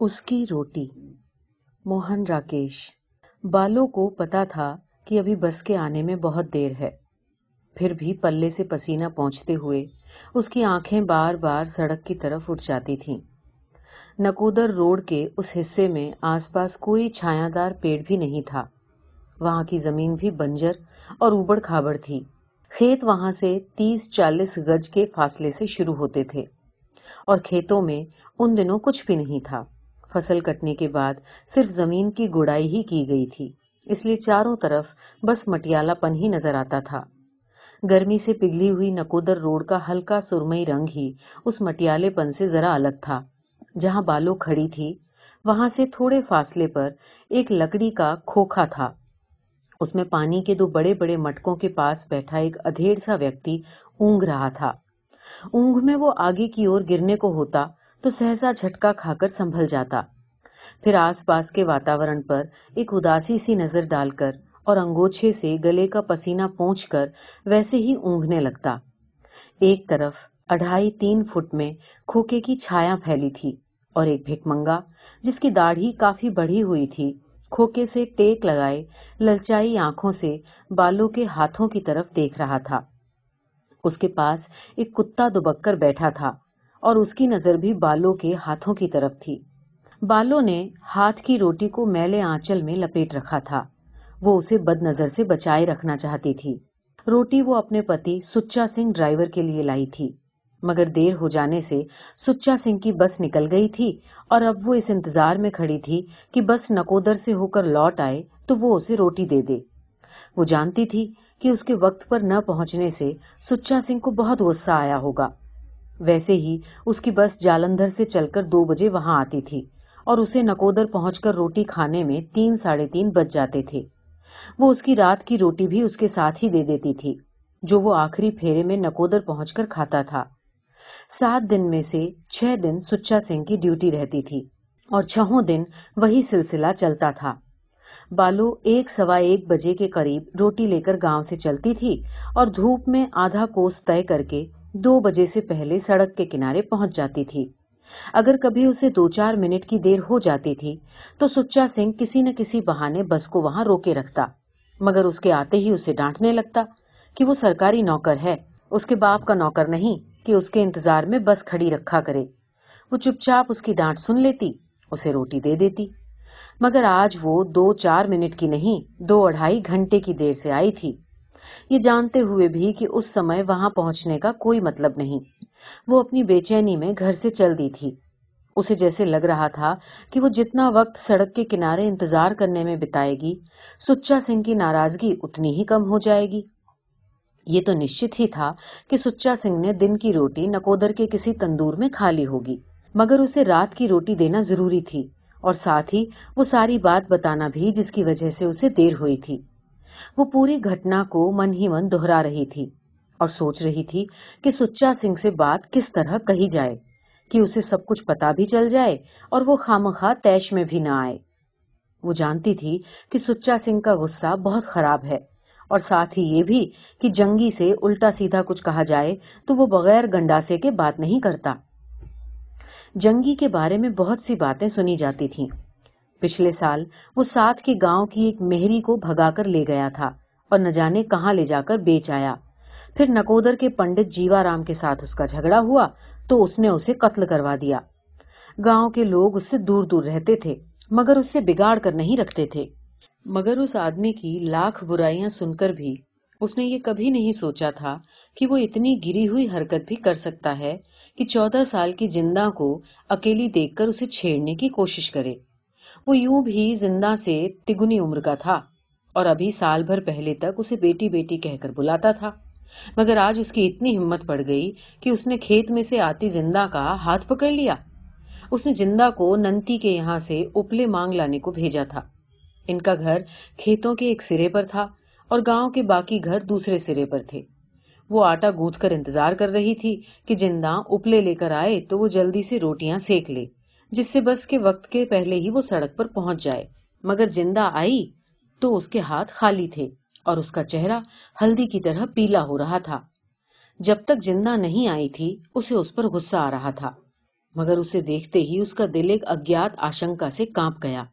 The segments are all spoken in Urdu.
اس کی روٹی۔ موہن راکیش۔ بالوں کو پتا تھا کہ ابھی بس کے آنے میں بہت دیر ہے۔ پھر بھی پلے سے پسینہ پہنچتے ہوئے اس کی آنکھیں بار بار سڑک کی طرف اٹھ جاتی تھیں۔ نکودر روڈ کے اس حصے میں آس پاس کوئی چھایا دار پیڑ بھی نہیں تھا۔ وہاں کی زمین بھی بنجر اور اوبڑ کھابڑ تھی۔ کھیت وہاں سے تیس چالیس گج کے فاصلے سے شروع ہوتے تھے اور کھیتوں میں ان دنوں کچھ بھی نہیں تھا۔ فصل کٹنے کے بعد صرف زمین کی گڑائی ہی کی گئی تھی، اس لیے چاروں طرف بس مٹیالہ پن ہی نظر آتا تھا۔ گرمی سے پگھلی ہوئی نکودر روڈ کا ہلکا سرمئی رنگ ہی اس مٹیالے پن سے ذرا الگ تھا۔ جہاں بالو کھڑی تھی، وہاں سے تھوڑے فاصلے پر ایک لکڑی کا کھوکھا تھا۔ اس میں پانی کے دو بڑے بڑے مٹکوں کے پاس بیٹھا ایک ادھیڑ سا ویکتی اونگ رہا تھا۔ اونگ میں وہ آگے کی اور گرنے کو ہوتا تو سہسا جھٹکا کھا کر سنبھل جاتا۔ پھر آس پاس کے واتاورن پر ایک اداسی سی نظر ڈال کر اور انگوچھے سے گلے کا پسینہ پہنچ کر ویسے ہی اونگنے لگتا۔ ایک طرف اڑھائی تین فٹ میں کھوکے کی چھایا پھیلی تھی اور ایک بھک منگا جس کی داڑھی کافی بڑھی ہوئی تھی۔ کھوکے سے ٹیک لگائے للچائی آنکھوں سے بالوں کے ہاتھوں کی طرف دیکھ رہا تھا۔ اس کے پاس ایک کتا دبک کر بیٹھا تھا۔ اور اس کی نظر بھی بالوں کے ہاتھوں کی طرف تھی۔ بالوں نے ہاتھ کی روٹی کو میلے آنچل میں لپیٹ رکھا تھا۔ وہ اسے بد نظر سے بچائے رکھنا چاہتی تھی۔ روٹی وہ اپنے پتی سچا سنگھ ڈرائیور کے لیے لائی تھی۔ مگر دیر ہو جانے سے سچا سنگھ کی بس نکل گئی تھی اور اب وہ اس انتظار میں کھڑی تھی کہ بس نکودر سے ہو کر لوٹ آئے تو وہ اسے روٹی دے دے۔ وہ جانتی تھی کہ اس کے وقت پر نہ پہنچنے سے سچا سنگھ کو بہت غصہ آیا ہوگا۔ ویسے ہی اس کی بس جالندھر سے چل کر دو بجے وہاں آتی تھی اور اسے نکودر پہنچ کر روٹی کھانے میں تین ساڑھے تین بج جاتے تھے۔ وہ اس کی رات کی روٹی بھی اس کے ساتھ ہی دے دیتی تھی، جو وہ آخری پھیرے میں نکودر پہنچ کر کھاتا تھا۔ سات دن میں سے چھ دن سچا سنگھ کی ڈیوٹی رہتی تھی اور چھہوں دن وہی سلسلہ چلتا تھا۔ بالو ایک سوا ایک بجے کے قریب روٹی لے کر گاؤں سے چلتی تھی اور دھوپ میں آدھا کوس طے کر کے دو بجے سے پہلے سڑک کے کنارے پہنچ جاتی تھی۔ اگر کبھی اسے دو چار منٹ کی دیر ہو جاتی تھی، تو سچا سنگھ کسی نہ کسی بہانے بس کو وہاں روکے رکھتا۔ مگر اس کے آتے ہی اسے ڈانٹنے لگتا کہ وہ سرکاری نوکر ہے۔ اس کے باپ کا نوکر نہیں کہ اس کے انتظار میں بس کھڑی رکھا کرے۔ وہ چپ چاپ اس کی ڈانٹ سن لیتی، اسے روٹی دے دیتی۔ مگر آج وہ دو چار منٹ کی نہیں، دو اڑھائی گھنٹے کی دیر سے آئی تھی۔ یہ جانتے ہوئے بھی کہ اس سمے وہاں پہنچنے کا کوئی مطلب نہیں۔ وہ اپنی بے چینی میں گھر سے چل دی تھی۔ اسے جیسے لگ رہا تھا کہ وہ جتنا وقت سڑک کے کنارے انتظار کرنے میں بتائے گی، سچا سنگھ کی ناراضگی اتنی ہی کم ہو جائے گی۔ یہ تو نشچت ہی تھا کہ سچا سنگھ نے دن کی روٹی نکودر کے کسی تندور میں کھا لی ہوگی۔ مگر اسے رات کی روٹی دینا ضروری تھی اور ساتھ ہی وہ ساری بات بتانا بھی جس کی وجہ سے اسے دیر ہوئی تھی۔ وہ پوری گھٹنا کو من ہی من دہرا رہی تھی اور سوچ رہی تھی کہ سچا سنگھ سے بات کس طرح کہی جائے، کہ اسے سب کچھ پتا بھی چل جائے اور وہ خامخواہ تیش میں بھی نہ آئے۔ وہ جانتی تھی کہ سچا سنگھ کا غصہ بہت خراب ہے اور ساتھ ہی یہ بھی کہ جنگی سے الٹا سیدھا کچھ کہا جائے تو وہ بغیر گنڈاسے کے بات نہیں کرتا۔ جنگی کے بارے میں بہت سی باتیں سنی جاتی تھیں۔ پچھلے سال وہ ساتھ کے گاؤں کی ایک مہری کو بھگا کر لے گیا تھا اور نہ جانے کہاں لے جا کر بیچ آیا۔ پھر نکودر کے پنڈت جیوا رام کے ساتھ اس کا جھگڑا ہوا تو اس نے اسے قتل کروا دیا۔ گاؤں کے لوگ اس سے دور دور رہتے تھے، مگر اس سے بگاڑ کر نہیں رکھتے تھے۔ مگر اس آدمی کی لاکھ برائیاں سن کر بھی اس نے یہ کبھی نہیں سوچا تھا کہ وہ اتنی گری ہوئی حرکت بھی کر سکتا ہے کہ چودہ سال کی جندہ کو اکیلی دیکھ کر اسے چھیڑنے کی کوشش کرے۔ وہ یوں بھی زندہ سے تگنی عمر کا تھا اور ابھی سال بھر پہلے تک اسے بیٹی بیٹی کہہ کر بلاتا تھا۔ مگر آج اس کی اتنی ہمت پڑ گئی کہ اس نے کھیت میں سے آتی زندہ کا ہاتھ پکڑ لیا۔ اس نے جندہ کو ننتی کے یہاں سے اپلے مانگ لانے کو بھیجا تھا۔ ان کا گھر کھیتوں کے ایک سرے پر تھا اور گاؤں کے باقی گھر دوسرے سرے پر تھے۔ وہ آٹا گوتھ کر انتظار کر رہی تھی کہ جندہ اپلے لے کر آئے تو وہ جلدی سے روٹیاں سیک لے۔ جس سے بس کے وقت کے پہلے ہی وہ سڑک پر پہنچ جائے۔ مگر جندہ آئی تو اس کے ہاتھ خالی تھے اور اس کا چہرہ ہلدی کی طرح پیلا ہو رہا تھا۔ جب تک جندہ نہیں آئی تھی، اسے اس پر غصہ آ رہا تھا، مگر اسے دیکھتے ہی اس کا دل ایک اگیات آشنکا سے کانپ گیا۔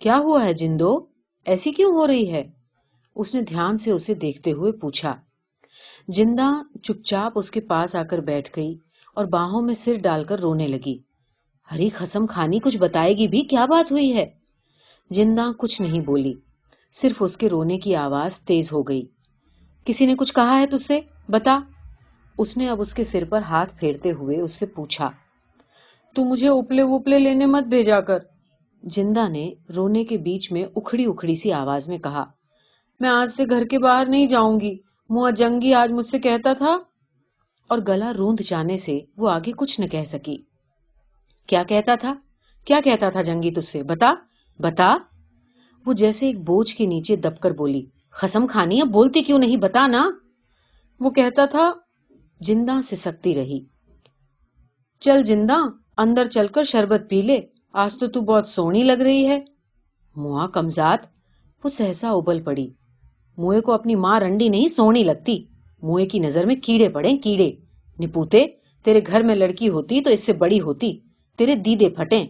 کیا ہوا ہے جندو؟ ایسی کیوں ہو رہی ہے؟ اس نے دھیان سے اسے دیکھتے ہوئے پوچھا۔ جندہ چپ چاپ اس کے پاس آ کر بیٹھ گئی اور باہوں میں سر ڈال کر رونے لگی۔ ہری خسم خانی کچھ بتائے گی بھی، کیا بات ہوئی ہے؟ جندہ کچھ نہیں بولی، صرف اس کے رونے کی آواز تیز ہو گئی۔ کسی نے کچھ کہا ہے تج سے؟ بتا۔ اس نے اب اس کے سر پر ہاتھ پھیرتے ہوئے اس سے پوچھا، تو مجھے اپلے وپلے لینے مت بھیجا کر۔ جندہ نے رونے کے بیچ میں اکھڑی اکھڑی سی آواز میں کہا، میں آج سے گھر کے باہر نہیں جاؤں گی۔ منہ جنگی آج مجھ سے کہتا تھا۔ اور گلا روند جانے سے وہ آگے کچھ نہ کہہ سکی۔ کیا کہتا تھا؟ کیا کہتا تھا جنگی تج سے؟ بتا بتا۔ وہ جیسے ایک بوجھ کے نیچے دب کر بولی، خسم کھانی اب بولتی کیوں نہیں؟ بتا نا۔ وہ کہتا تھا، جندہ سے سکتی رہی۔ چل جندہ، اندر چل کر شربت پی لے۔ آج تو تو بہت سونی لگ رہی ہے۔ موا کمزاد، وہ سہسا ابل پڑی۔ موئے کو اپنی ماں رنڈی نہیں، سونی لگتی۔ موئے کی نظر میں کیڑے پڑے، کیڑے۔ نپوتے، تیرے گھر میں لڑکی ہوتی تو اس سے بڑی ہوتی۔ تیرے دیدے پھٹے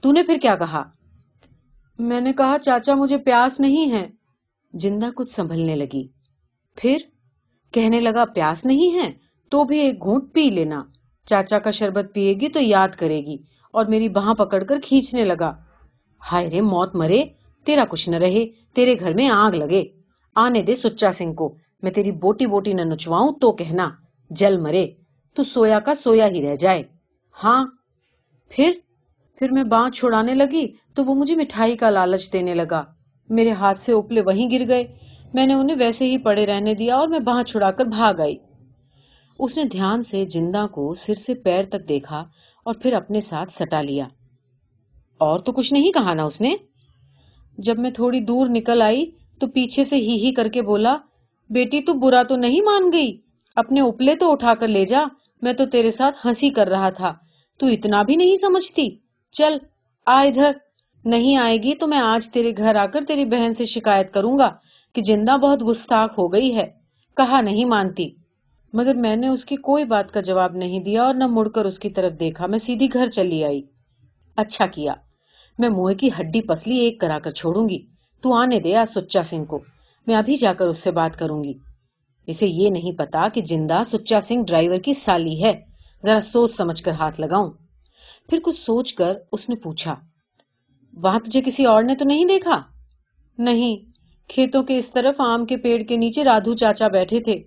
تو نے پھر کیا کہا؟ میں نے کہا، چاچا، مجھے پیاس نہیں ہے۔ جندہ کچھ سنبھلنے لگی۔ پھر کہنے لگا، پیاس نہیں ہے؟ تو بھی ایک گھونٹ پی لینا۔ چاچا کا شربت پیے گی تو یاد کرے گی۔ اور میری باہ پکڑ کر کھینچنے لگا۔ ہائے رے، موت مرے۔ تیرا کچھ نہ رہے۔ تیرے گھر میں آگ لگے۔ آنے دے سچا سنگھ کو۔ میں تیری بوٹی بوٹی نہ نچواؤں تو کہنا، جل مرے۔ تو سویا کا سویا ہی رہ جائے۔ ہاں پھر؟ پھر میں بانچ چھوڑانے لگی تو وہ مجھے مٹھائی کا لالچ دینے لگا۔ میرے ہاتھ سے اوپلے وہیں گر گئے۔ میں نے انہیں ویسے ہی پڑے رہنے دیا اور میں باہ چھڑا کر بھاگ آئی۔ اس نے دھیان سے جندہ کو سر سے پیر تک دیکھا اور پھر اپنے ساتھ سٹا لیا۔ اور تو کچھ نہیں کہا نا اس نے؟ جب میں تھوڑی دور نکل آئی تو پیچھے سے ہی ہی کر کے بولا، بیٹی تو برا تو نہیں مان گئی؟ اپنے اپلے تو اٹھا کر لے جا، میں تو تیرے ساتھ ہنسی کر رہا تھا۔ تو اتنا بھی نہیں سمجھتی؟ چل، آ ادھر۔ نہیں آئے گی تو میں آج تیرے گھر آ کر تیری بہن سے شکایت کروں گا کہ جندہ بہت گستاخ ہو گئی ہے۔ کہا نہیں مانتی۔ مگر میں نے اس کی کوئی بات کا جواب نہیں دیا اور نہ مڑ کر اس کی طرف دیکھا۔ میں سیدھی گھر چلی آئی۔ اچھا کیا۔ میں منہ کی ہڈی پسلی ایک کرا کر چھوڑوں گی۔ تو آنے دے آج سچا سنگھ کو۔ میں ابھی جا کر اس سے بات کروں گی۔ اسے یہ نہیں پتا کہ جندہ سچا سنگھ ڈرائیور کی سالی ہے۔ ذرا سوچ سمجھ کر ہاتھ لگاؤں۔ پھر کچھ سوچ کر اس نے پوچھا، وہاں تجھے کسی اور نے تو نہیں دیکھا? نہیں، کھیتوں کے اس طرف آم کے پیڑ کے نیچے رادھو چاچا بیٹھے تھے۔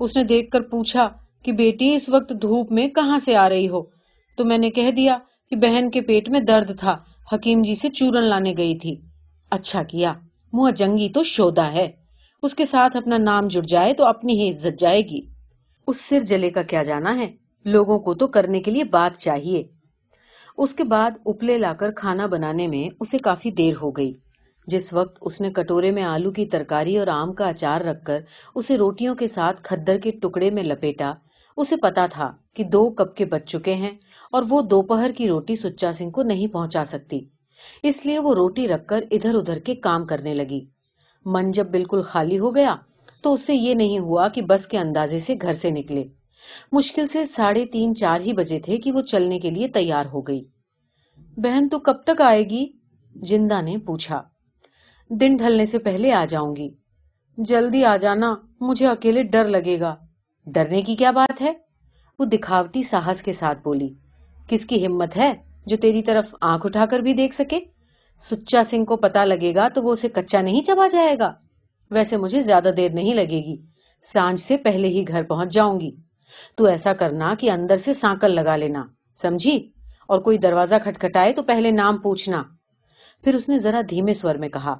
اس نے دیکھ کر پوچھا کہ بیٹی، اس وقت دھوپ میں کہاں سے آ رہی ہو؟ تو میں نے کہہ دیا کہ بہن کے پیٹ میں درد تھا، حکیم جی سے چورن لانے گئی تھی۔ اچھا کیا، منہ جنگی تو شودا ہے۔ اس کے ساتھ اپنا نام جڑ جائے تو اپنی ہی عزت جائے گی۔ اس سر جلے کا کیا جانا ہے؟ لوگوں کو تو کرنے کے لیے بات چاہیے۔ اس کے بعد اپلے لا کر کھانا بنانے میں اسے کافی دیر ہو گئی۔ جس وقت اس نے کٹورے میں آلو کی ترکاری اور آم کا اچار رکھ کر اسے روٹیوں کے ساتھ کھدر کے ٹکڑے میں لپیٹا، اسے پتا تھا کہ دو کپ کے بچ چکے ہیں اور وہ دوپہر کی روٹی سچا سنگھ کو نہیں پہنچا سکتی۔ اس لیے وہ روٹی رکھ کر ادھر ادھر کے کام کرنے لگی۔ من جب بالکل خالی ہو گیا تو اس سے یہ نہیں ہوا کہ بس کے اندازے سے گھر سے نکلے۔ مشکل سے ساڑھے تین، چار ہی بجے تھے کہ وہ چلنے کے لیے تیار ہو گئی۔ بہن تو کب تک آئے گی؟ جندہ نے پوچھا۔ دن ڈھلنے سے پہلے آ جاؤں گی۔ جلدی آ جانا، مجھے اکیلے ڈر لگے گا۔ ڈرنے کی کیا بات ہے؟ وہ دکھاوٹی ساہس کے ساتھ بولی۔ کس کی ہمت ہے جو تیری طرف آنکھ اٹھا کر بھی دیکھ سکے؟ سچا سنگھ کو پتا لگے گا تو وہ اسے کچا نہیں چبا جائے گا۔ ویسے مجھے زیادہ دیر نہیں لگے گی۔ سانج سے پہلے ہی گھر پہنچ جاؤں گی۔ تو ایسا کرنا کہ اندر سے سانکل لگا لینا، سمجھی؟ اور کوئی دروازہ کھٹکھٹائے تو پہلے نام پوچھنا۔ پھر اس نے ذرا دھیمے سور میں کہا،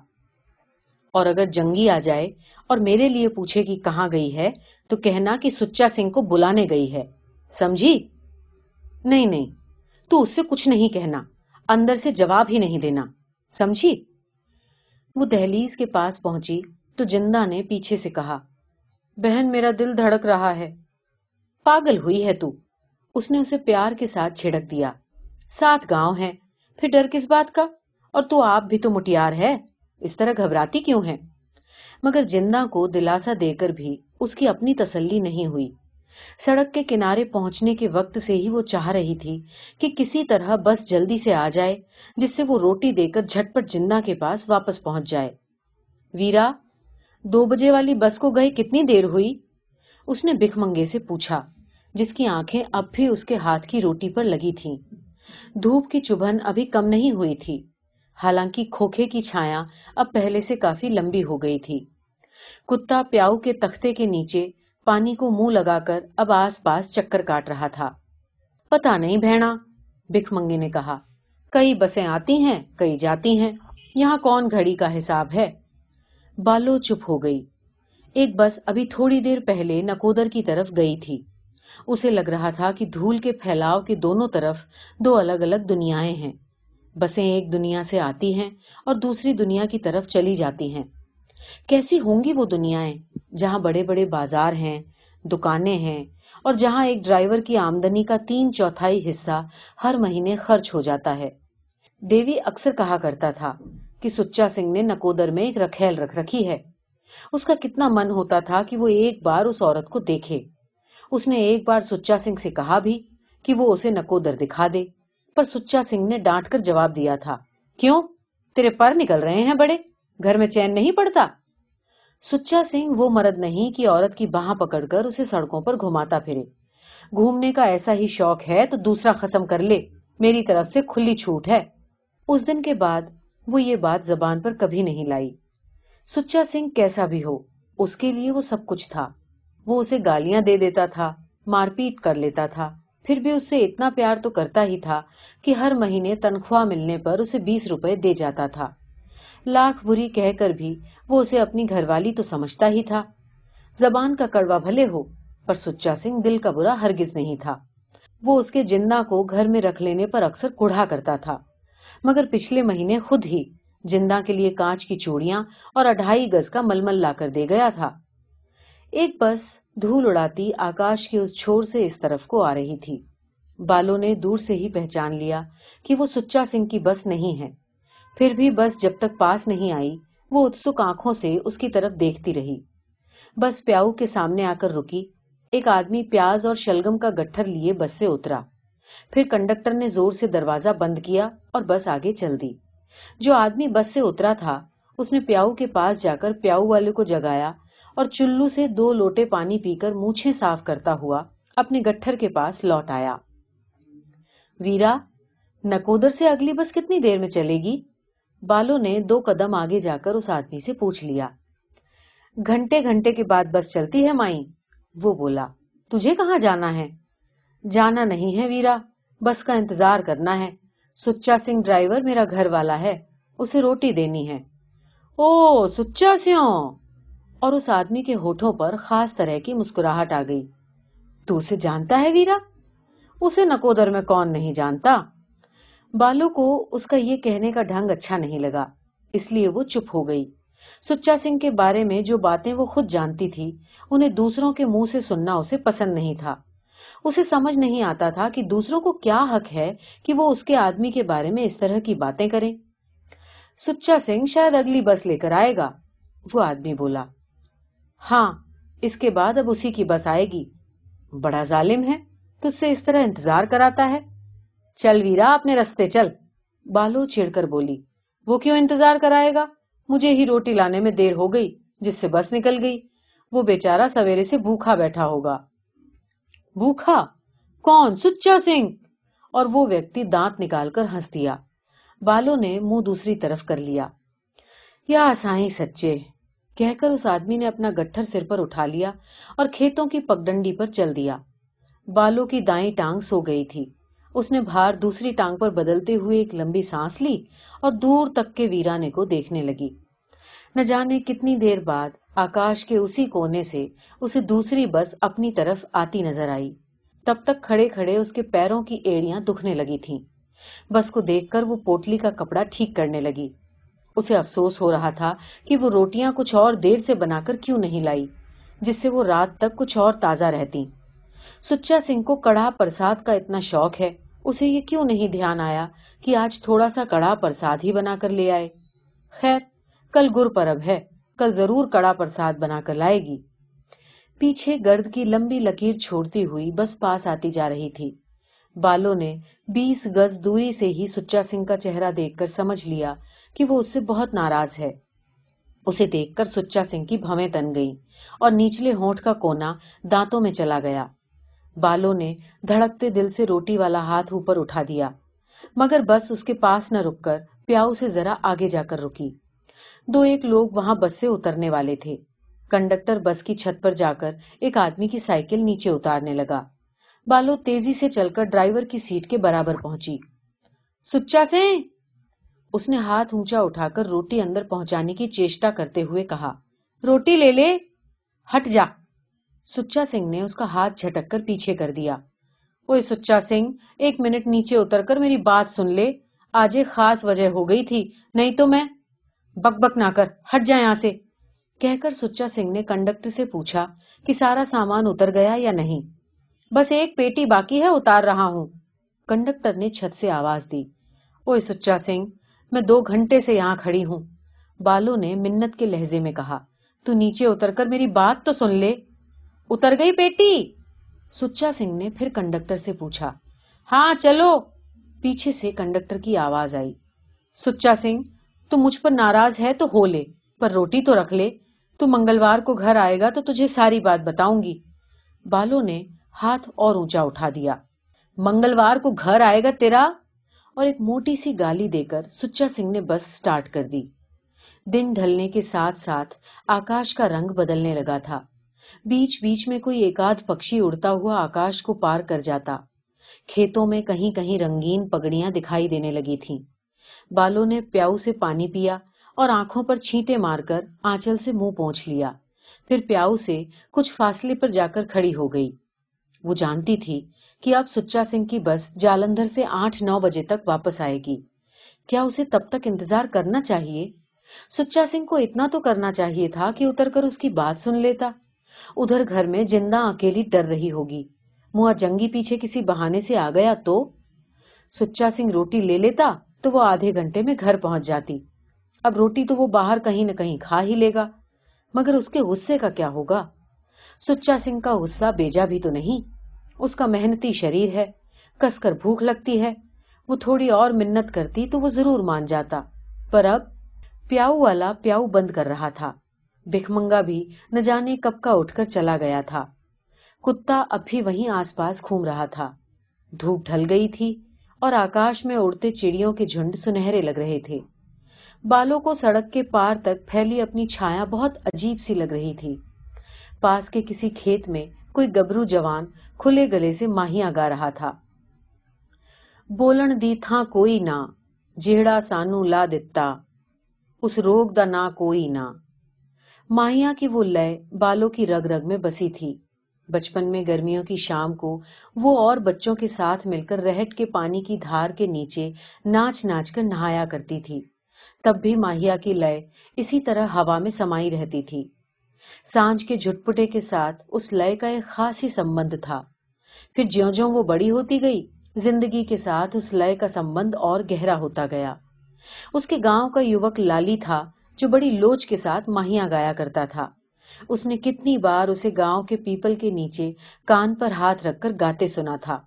اور اگر جنگی آ جائے اور میرے لیے پوچھے کہ کہاں گئی ہے، تو کہنا کہ سچا سنگھ کو بلانے گئی ہے۔ سمجھی؟ نہیں نہیں، تو اس سے کچھ نہیں کہنا، اندر سے جواب ہی نہیں دینا۔ سمجھی؟ وہ دہلیز کے پاس پہنچی تو جندہ نے پیچھے سے کہا، بہن میرا دل دھڑک رہا ہے۔ پاگل ہوئی ہے تو؟ اس نے اسے پیار کے ساتھ چھڑک دیا۔ سات گاؤں ہے پھر ڈر کس بات کا؟ اور تو آپ بھی تو مٹیار ہے اس طرح گھبراتی کیوں ہے مگر جندہ کو دلاسا دے کر بھی اس کی اپنی تسلی نہیں ہوئی۔ سڑک کے کنارے پہنچنے کے وقت سے ہی وہ چاہ رہی تھی کہ کسی طرح بس جلدی سے آ جائے، جس سے وہ روٹی دے کر جھٹ پٹ جندا کے پاس واپس پہنچ جائے۔ ویرا، دو بجے والی بس کو گئے کتنی دیر ہوئی؟ اس نے بک منگے سے پوچھا۔ جس کی آنکھیں اب بھی اس کے ہاتھ کی روٹی پر لگی تھی دھوپ کی چبھن ابھی کم نہیں ہوئی تھی۔ حالانکہ کھوکھے کی چھایا اب پہلے سے کافی لمبی ہو گئی تھی۔ کتا پیاؤ کے تختے کے نیچے پانی کو منہ لگا کر اب آس پاس چکر کاٹ رہا تھا۔ پتا نہیں بہنا بک منگی نے کہا، کئی بسیں آتی ہیں، کئی جاتی ہیں، یہاں کون گھڑی کا حساب ہے؟ بالو چپ ہو گئی۔ ایک بس ابھی تھوڑی دیر پہلے نکودر کی طرف گئی تھی۔ اسے لگ رہا تھا کہ دھول کے پھیلاؤ کے دونوں طرف دو الگ الگ دنیا ہیں۔ بسیں ایک دنیا سے آتی ہیں اور دوسری دنیا کی طرف چلی جاتی ہیں۔ کیسی ہوں گی وہ دنیا جہاں بڑے بڑے بازار ہیں، دکانیں ہیں اور جہاں ایک ڈرائیور کی آمدنی کا تین چوتھائی حصہ ہر مہینے خرچ ہو جاتا ہے۔ دیوی اکثر کہا کرتا تھا کہ سچا سنگھ نے نکودر میں ایک رکھیل رکھ رکھی ہے۔ اس کا کتنا من ہوتا تھا کہ وہ ایک بار اس عورت کو دیکھے۔ اس نے ایک بار سچا سنگھ سے کہا بھی کہ وہ اسے نکودر دکھا دے۔ پر سچا سنگھ نے ڈانٹ کر جواب دیا تھا، کیوں؟ تیرے پر نکل رہے ہیں بڑے، گھر میں چین نہیں پڑتا؟ سچا سنگھ وہ مرد نہیں کہ عورت کی باہ پکڑ کر اسے سڑکوں پر گھماتا پھرے۔ گھومنے کا ایسا ہی شوق ہے تو دوسرا ختم کر لے، میری طرف سے کھلی چھوٹ ہے۔ اس دن کے بعد وہ یہ بات زبان پر کبھی نہیں لائی۔ سچا سنگھ کیسا بھی ہو، اس کے لیے وہ سب کچھ تھا۔ وہ اسے گالیاں دے دیتا تھا، مار پیٹ کر لیتا تھا۔ پھر بھی اس سے اتنا پیار تو کرتا ہی تھا کہ ہر مہینے تنخواہ ملنے پر اسے بیس روپے دے جاتا تھا۔ لاکھ بری کہہ کر بھی وہ اسے اپنی گھر والی تو سمجھتا ہی تھا۔ زبان کا کڑوا بھلے ہو، پر سچا سنگھ دل کا برا ہرگز نہیں تھا۔ وہ اس کے جندا کو گھر میں رکھ لینے پر اکثر کڑھا کرتا تھا۔ مگر پچھلے مہینے خود ہی جندا کے لیے کانچ کی چوڑیاں اور اڑھائی گز کا ململ لا کر دے گیا تھا۔ ایک بس دھول اڑاتی آکاش کے اس چھوڑ سے اس طرف کو آ رہی تھی۔ بالوں نے دور سے ہی پہچان لیا کہ وہ سچا سنگھ کی بس نہیں ہے۔ پھر بھی بس جب تک پاس نہیں آئی، وہ اتسک آنکھوں سے اس کی طرف دیکھتی رہی۔ بس پیاؤ کے سامنے آ کر رکی۔ ایک آدمی پیاز اور شلگم کا گٹھر لیے بس سے اترا۔ پھر کنڈکٹر نے زور سے دروازہ بند کیا اور بس آگے چل دی۔ جو آدمی بس سے اترا تھا، اس نے پیاؤ کے پاس جا کر پیاؤ والے کو جگایا اور چلو سے دو لوٹے پانی پی کر مونچھے صاف کرتا ہوا اپنے گٹھر کے پاس لوٹ آیا۔ ویرا نکودر سے اگلی بس کتنی دیر میں چلے گی؟ بالو نے دو قدم آگے جا کر اس آدمی سے پوچھ لیا۔ گھنٹے گھنٹے کے بعد بس چلتی ہے مائی وہ بولا، تجھے کہاں جانا ہے؟ جانا نہیں ہے ویرا، بس کا انتظار کرنا ہے۔ سچا سنگھ ڈرائیور میرا گھر والا ہے، اسے روٹی دینی ہے۔ او سچا سیوں! اور اس آدمی کے ہوٹھوں پر خاص طرح کی مسکراہٹ آ گئی۔ تو اسے جانتا ہے ویرا؟ اسے نکودر میں کون نہیں جانتا؟ بالو کو اس کا یہ کہنے کا ڈھنگ اچھا نہیں لگا، اس لیے وہ چپ ہو گئی۔ سچا سنگھ کے بارے میں جو باتیں وہ خود جانتی تھی، انہیں دوسروں کے منہ سے سننا اسے پسند نہیں تھا۔ اسے سمجھ نہیں آتا تھا کہ دوسروں کو کیا حق ہے کہ وہ اس کے آدمی کے بارے میں اس طرح کی باتیں کریں۔ سچا سنگھ شاید اگلی بس لے کر آئے گا، وہ آدمی بولا۔ ہاں اس کے بعد اب اسی کی بس آئے گی۔ بڑا ظالم ہے تو سے اس طرح انتظار کراتا ہے۔ چل ویرا، اپنے رستے چل۔ بالو چھڑ کر بولی، وہ کیوں انتظار کرائے گا؟ مجھے ہی روٹی لانے میں دیر ہو گئی، جس سے بس نکل گئی۔ وہ بیچارہ سویرے سے بھوکھا بیٹھا ہوگا۔ بھوکھا؟ کون؟ سچا سنگھ۔ اور وہ ویکتی دانت نکال کر ہنس دیا۔ بالو نے منہ دوسری طرف کر لیا۔ یا سائیں سچے۔ کہہ کر اس آدمی نے اپنا گٹھر سر پر اٹھا لیا اور کھیتوں کی پگڈنڈی پر چل دیا۔ بالوں کی دائیں ٹانگ سو گئی تھی۔ اس نے بھار دوسری ٹانگ پر بدلتے ہوئے ایک لمبی سانس لی اور دور تک کے ویرانے کو دیکھنے لگی۔ نہ جانے کتنی دیر بعد آکاش کے اسی کونے سے اسے دوسری بس اپنی طرف آتی نظر آئی۔ تب تک کھڑے کھڑے اس کے پیروں کی ایڑیاں دکھنے لگی تھیں۔ بس کو دیکھ کر وہ پوٹلی کا کپڑا ٹھیک کرنے لگی۔ اسے افسوس ہو رہا تھا کہ وہ روٹیاں کچھ اور دیر سے بنا کر کیوں نہیں لائی، جس سے وہ رات تک کچھ اور تازہ رہتی۔ سچا سنگھ کو کڑا پرساد کا اتنا شوق ہے، اسے یہ کیوں نہیں دھیان آیا کہ آج تھوڑا سا کڑا پرساد ہی بنا کر لے آئے؟ خیر، کل گر پرب ہے، کل ضرور کڑا پرساد بنا کر لائے گی۔ پیچھے گرد کی لمبی لکیر چھوڑتی ہوئی بس پاس آتی جا رہی تھی۔ بالوں نے بیس گز دوری سے ہی سچا سنگھ کا چہرہ دیکھ کر سمجھ لیا کہ وہ اس سے بہت ناراض ہے۔ اسے دیکھ کر سچا سنگھ کی بھویں تن گئی اور نیچلے ہونٹ کا کونا دانتوں میں چلا گیا۔ بالوں نے دھڑکتے دل سے روٹی والا ہاتھ اوپر اٹھا دیا، مگر بس اس کے پاس نہ رک کر پیاؤ سے ذرا آگے جا کر رکی۔ دو ایک لوگ وہاں بس سے اترنے والے تھے۔ کنڈکٹر بس کی چھت پر جا کر ایک آدمی کی سائیکل نیچے اتارنے لگا۔ بالو تیزی سے چل کر ڈرائیور کی سیٹ کے برابر پہنچی۔ سچا سے اس نے ہاتھ اونچا اٹھا کر روٹی اندر پہنچانے کی چیشٹا کرتے ہوئے کہا، روٹی لے لے، ہٹ جا۔ سچا سنگھ نے اس کا ہاتھ جھٹک کر پیچھے کر دیا۔ اوے سچا سنگھ، ایک منٹ نیچے اتر کر میری بات سن لے۔ آج ایک خاص وجہ ہو گئی تھی، نہیں تو میں بک بک نہ کر، ہٹ جائے یہاں سے۔ کہہ کر سچا سنگھ نے کنڈکٹر سے پوچھا کہ سارا سامان اتر گیا یا نہیں۔ بس ایک پیٹی باقی ہے، اتار رہا ہوں۔ کنڈکٹر نے چھت سے آواز دی۔ اوے سچا سنگھ میں دو گھنٹے سے یہاں کھڑی ہوں۔ بالو نے منت کے لہجے میں کہا، تو نیچے اتر کر میری بات تو سن لے۔ اتر گئی پیٹی سچا سنگھ نے پھر کنڈکٹر سے پوچھا ہاں چلو۔ پیچھے سے کنڈکٹر کی آواز آئی، سچا سنگھ، تو مجھ پر ناراض ہے تو ہو لے، پر روٹی تو رکھ لے۔ تو منگلوار کو گھر آئے گا تو تجھے ساری بات بتاؤں گی۔ بالو نے ہاتھ اور اونچا اٹھا دیا، منگلوار کو گھر آئے گا تیرا؟ اور ایک موٹی سی گالی دے کر سچا سنگھ نے بس سٹارٹ کر دی۔ دن ڈھلنے کے ساتھ ساتھ آکاش کا رنگ بدلنے لگا تھا۔ بیچ بیچ میں کوئی ایک آدھ پکشی اڑتا ہوا آکاش کو پار کر جاتا۔ کھیتوں میں کہیں کہیں رنگین پگڑیاں دکھائی دینے لگی تھیں۔ بالوں نے پیاؤ سے پانی پیا اور آنکھوں پر چھینٹے مار کر آنچل سے منہ پہنچ لیا۔ پھر پیاؤ سے کچھ فاصلے پر جا کر کھڑی ہو گئی۔ وہ جانتی تھی کہ اب سچا سنگھ کی بس جالندھر سے آٹھ نو بجے تک واپس آئے گی۔ کیا اسے تب تک انتظار کرنا چاہیے؟ سچا سنگھ کو اتنا تو کرنا چاہیے تھا کہ اتر کر اس کی بات سن لیتا۔ ادھر گھر میں جندہ اکیلی ڈر رہی ہوگی۔ موا جنگی پیچھے کسی بہانے سے آ گیا تو؟ سچا سنگھ روٹی لے لیتا تو وہ آدھے گھنٹے میں گھر پہنچ جاتی۔ اب روٹی تو وہ باہر کہیں نہ کہیں کھا ہی لے گا۔ مگر اس کے غصے کا کیا ہوگا؟ سچا سنگھ کا غصہ بیجا بھی تو نہیں۔ اس کا محنتی شریر ہے کس کر بھوک لگتی ہے، وہ تھوڑی اور منت کرتی تو وہ ضرور مان جاتا۔ پر اب پیاؤ والا پیاؤ بند کر رہا تھا۔ بکھمنگا بھی نہ جانے کب کا اٹھ کر چلا گیا تھا۔ کتا اب بھی وہیں آس پاس گھوم رہا تھا۔ دھوپ ڈھل گئی تھی اور آکاش میں اڑتے چڑیوں کے جھنڈ سنہرے لگ رہے تھے۔ بالوں کو سڑک کے پار تک پھیلی اپنی چھایا بہت عجیب سی لگ رہی تھی۔ پاس کے کسی کھیت میں کوئی گبرو جوان کھلے گلے سے ماہیاں گا رہا تھا۔ بولن دی تھا کوئی نہ، جیڑا سانو لا دتا، اس روگ دا نہ کوئی نہ۔ ماہیا کی وہ لیے بالوں کی رگ رگ میں بسی تھی۔ بچپن میں گرمیوں کی شام کو وہ اور بچوں کے ساتھ مل کر رہٹ کے پانی کی دھار کے نیچے ناچ ناچ کر نہایا کرتی تھی۔ تب بھی ماہیا کی لیے اسی طرح ہوا میں سمائی رہتی تھی۔ سانج کے جھٹپٹے کے ساتھ اس لیے کا ایک خاص ہی سمبند تھا۔ پھر جیوں جیوں وہ بڑی ہوتی گئی، زندگی کے ساتھ اس لیے کا سمبند اور گہرا ہوتا گیا۔ اس کے گاؤں کا یوک لالی تھا، جو بڑی لوچ کے ساتھ ماہیاں گایا کرتا تھا۔ اس نے کتنی بار اسے گاؤں کے پیپل کے نیچے کان پر ہاتھ رکھ کر گاتے سنا تھا۔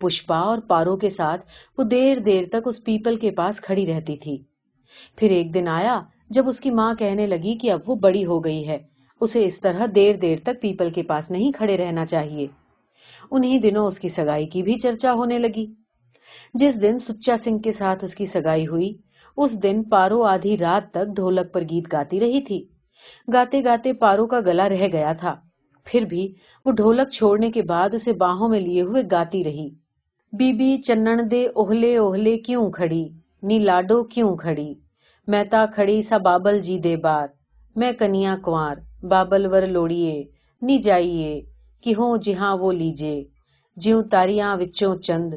پشپا اور پارو کے ساتھ وہ دیر دیر تک اس پیپل کے پاس کھڑی رہتی تھی۔ پھر ایک دن آیا جب اس کی ماں کہنے لگی کہ اب وہ بڑی ہو گئی ہے۔ اسے اس طرح دیر دیر تک پیپل کے پاس نہیں کھڑے رہنا چاہیے۔ انہیں دنوں اس کی سگائی کی بھی چرچا ہونے لگی۔ جس دن سچا سنگھ کے ساتھ اس کی سگائی ہوئی، اس دن پارو آدھی رات تک ڈھولک پر گیت گاتی رہی تھی۔ گاتے گاتے پارو کا گلا رہ گیا تھا۔ پھر بھی وہ ڈھولک چھوڑنے کے بعد اسے باہوں میں لیے ہوئے گاتی رہی۔ بی بی چنن دے اوہلے اوہلے کیوں کھڑی؟ نی لاڈو کیوں کھڑی؟ میں تا کھڑی سا بابل جی دے بار۔ میں کنیا کنوار بابل ور لوڑیے نی جائیے کہ ہوں جہاں وہ لیجے جیوں تاریاں وچوں چند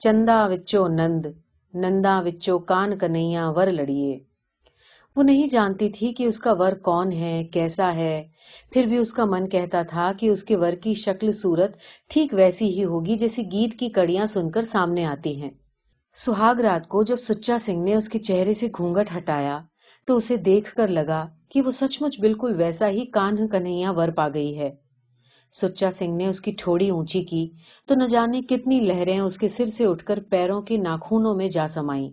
چندا وچوں نند نندا وچوں کان کنیا ور لڑیے وہ نہیں جانتی تھی کہ اس کا ور کون ہے کیسا ہے پھر بھی اس کا من کہتا تھا کہ اس کے ور کی شکل صورت ٹھیک ویسی ہی ہوگی جیسی گیت کی کڑیاں سن کر سامنے آتی ہیں سہاگ رات کو جب سچا سنگھ نے اس کے چہرے سے گھونگٹ ہٹایا تو اسے دیکھ کر لگا کہ وہ سچ مچ بالکل ویسا ہی کان کنہیا ور پا گئی ہے۔ سچا سنگھ نے اس کی ٹھوڑی اونچی کی تو نہ جانے کتنی لہریں اس کے سر سے اٹھ کر پیروں کے ناخونوں میں جا سمائی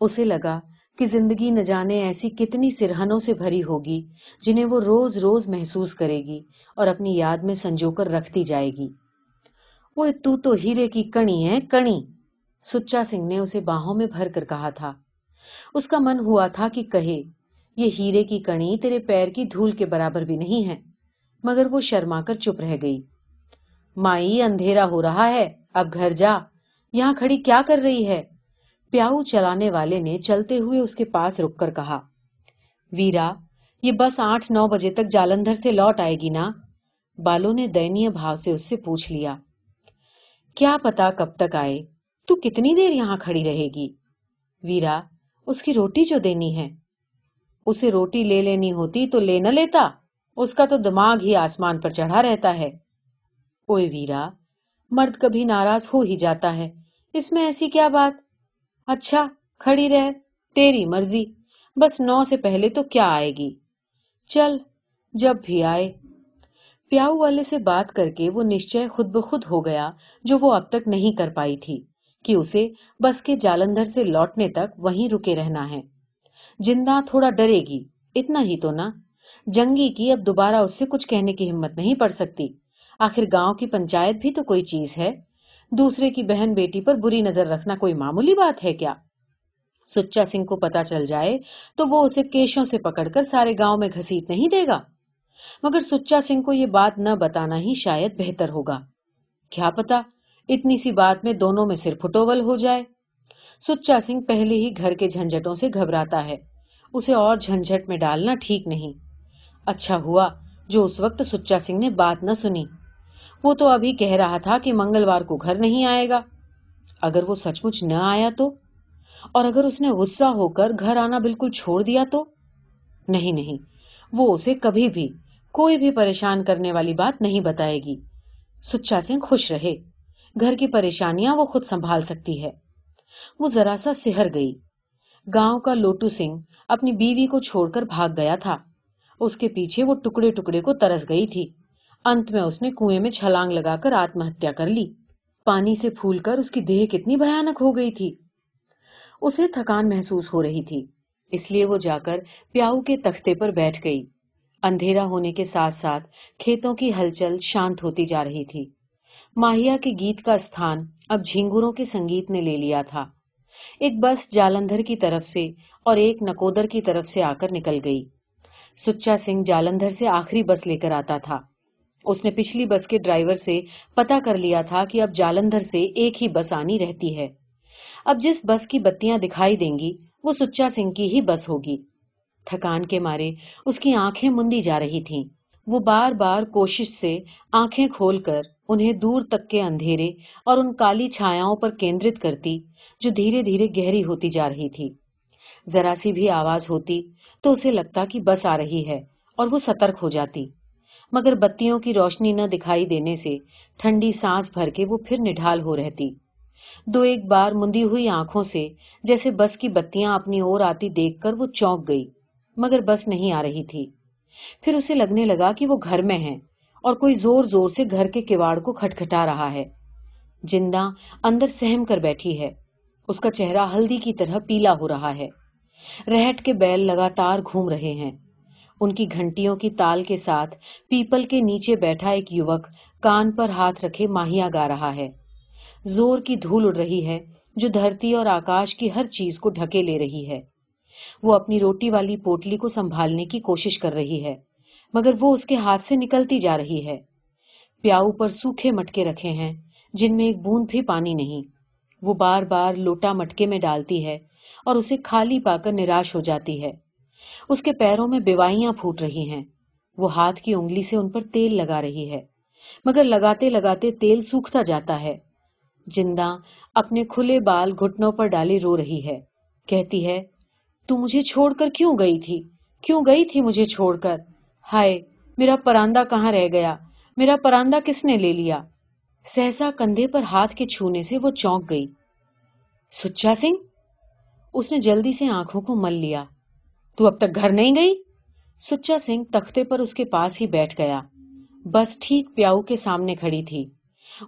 اسے لگا کہ زندگی نہ جانے ایسی کتنی سرہنوں سے بھری ہوگی جنہیں وہ روز روز محسوس کرے گی اور اپنی یاد میں سنجو کر رکھتی جائے گی۔ وہ تو تو ہیرے کی کڑی ہے کڑی سچا سنگھ نے اسے باہوں میں بھر کر کہا تھا۔ اس کا من ہوا تھا کہ کہے یہ ہیرے کی کڑی تیرے پیر کی دھول کے برابر بھی نہیں ہے، مگر وہ شرما کر چپ رہ گئی۔ مائی، اندھیرا ہو رہا ہے، اب گھر جا۔ یہاں کھڑی کیا کر رہی ہے؟ پیاؤ چلانے والے نے چلتے ہوئے اس کے پاس رک کر کہا، ویرا، یہ بس آٹھ نو بجے تک جالندھر سے لوٹ آئے گی نا؟ بالو نے دینی بھاؤ سے اس سے پوچھ لیا۔ کیا پتا کب تک آئے؟ تو کتنی دیر یہاں کھڑی رہے گی؟ ویرا، اس کی روٹی جو دینی ہے اسے روٹی لے لینی ہوتی تو لے نہ لیتا۔ اس کا تو دماغ ہی آسمان پر چڑھا رہتا ہے۔ اوے ویرا، مرد کبھی ناراض ہو ہی جاتا ہے۔ اس میں ایسی کیا بات؟ اچھا کھڑی رہ، تیری مرضی۔ بس نو سے پہلے تو کیا آئے گی؟ چل، جب بھی آئے۔ پیاؤ والے سے بات کر کے وہ نشچے خود بخود ہو گیا جو وہ اب تک نہیں کر پائی تھی کہ اسے بس کے جالندر سے لوٹنے تک وہیں رکے رہنا ہے۔ جندہ تھوڑا ڈرے گی۔ اتنا ہی تو نا جنگی کی اب دوبارہ اس سے کچھ کہنے کی ہمت نہیں پڑ سکتی۔ آخر گاؤں کی پنچایت بھی تو کوئی چیز ہے۔ دوسرے کی بہن بیٹی پر بری نظر رکھنا کوئی معمولی بات ہے کیا؟ سچا سنگھ کو پتا چل جائے تو وہ اسے کیشوں سے پکڑ کر سارے گاؤں میں گھسیٹ نہیں دے گا۔ مگر سچا سنگھ کو یہ بات نہ بتانا ہی شاید بہتر ہوگا۔ کیا پتا اتنی سی بات میں دونوں میں سر پھٹوول ہو جائے۔ سچا سنگھ پہلے ہی گھر کے جھنجٹوں سے گھبراتا ہے۔ اسے اور جھنجٹ میں ڈالنا ٹھیک نہیں۔ اچھا ہوا جو اس وقت سچا سنگھ نے بات نہ سنی۔ وہ تو ابھی کہہ رہا تھا کہ منگلوار کو گھر نہیں آئے گا۔ اگر وہ سچ مچ نہ آیا تو؟ اور اگر اس نے غصہ ہو کر گھر آنا بالکل چھوڑ دیا تو؟ نہیں نہیں۔ وہ اسے کبھی بھی، کوئی بھی پریشان کرنے والی بات نہیں بتائے گی۔ سچا سنگھ خوش رہے۔ گھر کی پریشانیاں وہ خود سنبھال سکتی ہے۔ وہ ذرا سا سہر گئی۔ گاؤں کا لوٹو سنگھ اپنی بیوی کو چھوڑ کر بھاگ گیا تھا۔ اس کے پیچھے وہ ٹکڑے ٹکڑے کو ترس گئی تھی۔ انت میں اس نے کنویں میں چھلانگ لگا کر آتم ہتیا کر لی۔ پانی سے پھول کر اس کی دیہ کتنی بھیانک ہو گئی تھی۔ اسے تھکان محسوس ہو رہی تھی۔ اس لیے وہ جا کر پیاؤ کے تختے پر بیٹھ گئی۔ اندھیرا ہونے کے ساتھ ساتھ کھیتوں کی ہلچل شانت ہوتی جا رہی تھی۔ ماہیا کے گیت کا استھان اب جھینگوروں کے سنگیت نے لے لیا تھا۔ ایک بس جالندھر کی طرف سے اور ایک نکودر کی طرف سے آ کر نکل گئی۔ سچا سنگھ جالندھر سے آخری بس لے کر آتا تھا۔ اس نے پچھلی بس کے ڈرائیور سے پتا کر لیا تھا کہ اب جالندھر سے ایک ہی بس آنی رہتی ہے۔ اب جس بس کی بتیاں دکھائی دیں گی، وہ سچا سنگھ کی ہی بس ہوگی۔ تھکان کے مارے اس کی آنکھیں مندی جا رہی تھیں۔ وہ بار بار کوشش سے آنکھیں کھول کر انہیں دور تک کے اندھیرے اور ان کالی چھایاؤں پر کیندرت کرتی جو دھیرے دھیرے گہری ہوتی جا رہی تھی۔ ذرا سی بھی آواز ہوتی تو اسے لگتا کہ بس آ رہی ہے اور وہ سترک ہو جاتی۔ مگر بتیوں کی روشنی نہ دکھائی دینے سے ٹھنڈی سانس بھر کے وہ پھر نڈھال ہو رہتی۔ دو ایک بار مندی ہوئی آنکھوں سے جیسے بس کی بتیاں اپنی اور آتی دیکھ کر وہ چونک گئی، مگر بس نہیں آ رہی تھی۔ پھر اسے لگنے لگا کہ وہ گھر میں ہے اور کوئی زور زور سے گھر کے کواڑ کو کھٹکھٹا رہا ہے۔ جندہ اندر سہم کر بیٹھی ہے۔ اس کا چہرہ ہلدی کی طرح پیلا ہو رہا ہے۔ رہٹ کے بیل لگاتار گھوم رہے ہیں۔ ان کی گھنٹیوں کی تال کے ساتھ پیپل کے نیچے بیٹھا ایک یوک کان پر ہاتھ رکھے ماہیا گا رہا ہے۔ زور کی دھول اڑ رہی ہے جو دھرتی اور آکاش کی ہر چیز کو ڈھکے لے رہی ہے۔ وہ اپنی روٹی والی پوٹلی کو سنبھالنے کی کوشش کر رہی ہے۔ مگر وہ اس کے ہاتھ سے نکلتی جا رہی ہے۔ پیاؤ پر سوکھے مٹکے رکھے ہیں، جن میں ایک بوند بھی پانی نہیں۔ وہ بار بار لوٹا مٹکے میں ڈالتی ہے اور اسے خالی پا کر نراش ہو جاتی ہے۔ اس کے پیروں میں بیوائیاں پھوٹ رہی ہیں۔ وہ ہاتھ کی انگلی سے ان پر تیل لگا رہی ہے، مگر لگاتے لگاتے تیل سوکھتا جاتا ہے۔ جندہ اپنے کھلے بال گھٹنوں پر ڈالی رو رہی ہے۔ کہتی ہے، تو مجھے چھوڑ کر کیوں گئی تھی؟ کیوں گئی تھی مجھے چھوڑ کر؟ ہائے، میرا پراندہ کہاں رہ گیا؟ میرا پراندہ کس نے لے لیا؟ سہسا کندھے پر ہاتھ کے چھونے سے وہ چونک گئی۔ سچا سنگھ؟ اس نے جلدی سے آنکھوں کو مل لیا۔ تو اب تک گھر نہیں گئی؟ سچا سنگھ تختے پر اس کے پاس ہی بیٹھ گیا۔ بس ٹھیک پیاؤ کے سامنے کھڑی تھی۔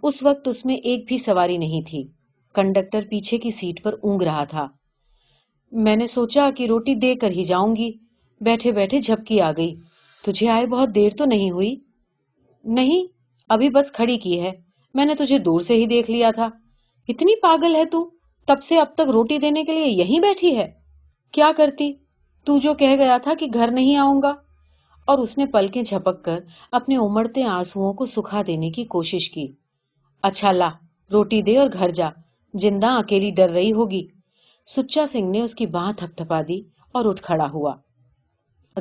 اس وقت اس میں ایک بھی سواری نہیں تھی۔ کنڈکٹر پیچھے کی سیٹ پر اونگ رہا تھا۔ میں نے سوچا کہ روٹی دے کر ہی جاؤں گی۔ بیٹھے بیٹھے جھپکی آ گئی۔ تجھے آئے بہت دیر تو نہیں ہوئی؟ نہیں، ابھی بس کھڑی کی ہے۔ میں نے تجھے دور سے ہی دیکھ لیا تھا۔ اتنی پاگل ہے تو تب سے اب تک روٹی دینے کے لیے یہیں بیٹھی ہے؟ کیا کرتی؟ تو جو کہہ گیا تھا کہ گھر نہیں آؤں گا۔ اور اس نے پلکیں جھپک کر اپنے امڑتے آنسو کو سکھا دینے کی کوشش کی۔ اچھا لا، روٹی دے اور گھر جا۔ جندہ اکیلی ڈر رہی ہوگی۔ سچا سنگھ نے اس کی باہ تھپ تھپا دی اور اٹھ کھڑا ہوا۔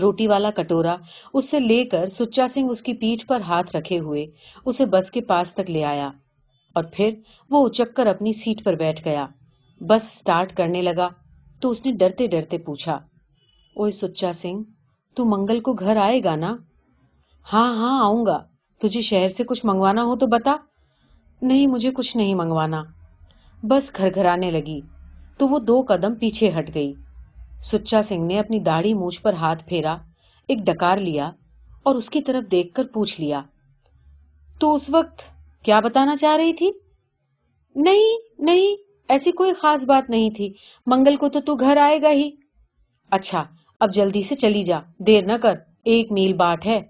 روٹی والا کٹورا اس سے لے کر سچا سنگھ اس کی پیٹ پر ہاتھ رکھے ہوئے اسے بس کے پاس تک لے آیا اور پھر وہ اچک کر اپنی سیٹ پر بیٹھ گیا۔ بس سٹارٹ کرنے لگا تو اس نے ڈرتے ڈرتے پوچھا اوے سچا سنگھ، تو منگل کو گھر آئے گا نا؟ ہاں ہاں آؤں گا۔ تجھے شہر سے کچھ منگوانا ہو تو بتا۔ نہیں، مجھے کچھ نہیں منگوانا۔ بس گھر گھر آنے لگی تو وہ دو قدم پیچھے ہٹ گئی۔ سچا سنگھ نے اپنی داڑھی مونچھ پر ہاتھ پھیرا، ایک ڈکار لیا اور اس کی طرف دیکھ کر پوچھ لیا، تو اس وقت کیا بتانا چاہ رہی تھی؟ نہیں نہیں، ایسی کوئی خاص بات نہیں تھی، منگل کو تو تو گھر آئے گا ہی۔ اچھا اب جلدی سے چلی جا، دیر نہ کر، ایک میل باٹ ہے۔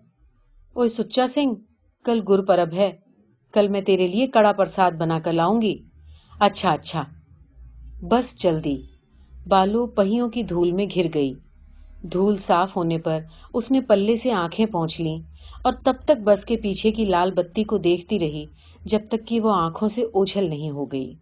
اوے سچا سنگھ، کل گر پرب ہے، کل میں تیرے لیے کڑا پرساد بنا کر لاؤں گی۔ اچھا اچھا بس جلدی۔ بالو پہیوں کی دھول میں گھر گئی۔ دھول صاف ہونے پر اس نے پلے سے آنکھیں پہنچ لی اور تب تک بس کے پیچھے کی لال بتی کو دیکھتی رہی جب تک کہ وہ آنکھوں سے اوجھل نہیں ہو گئی۔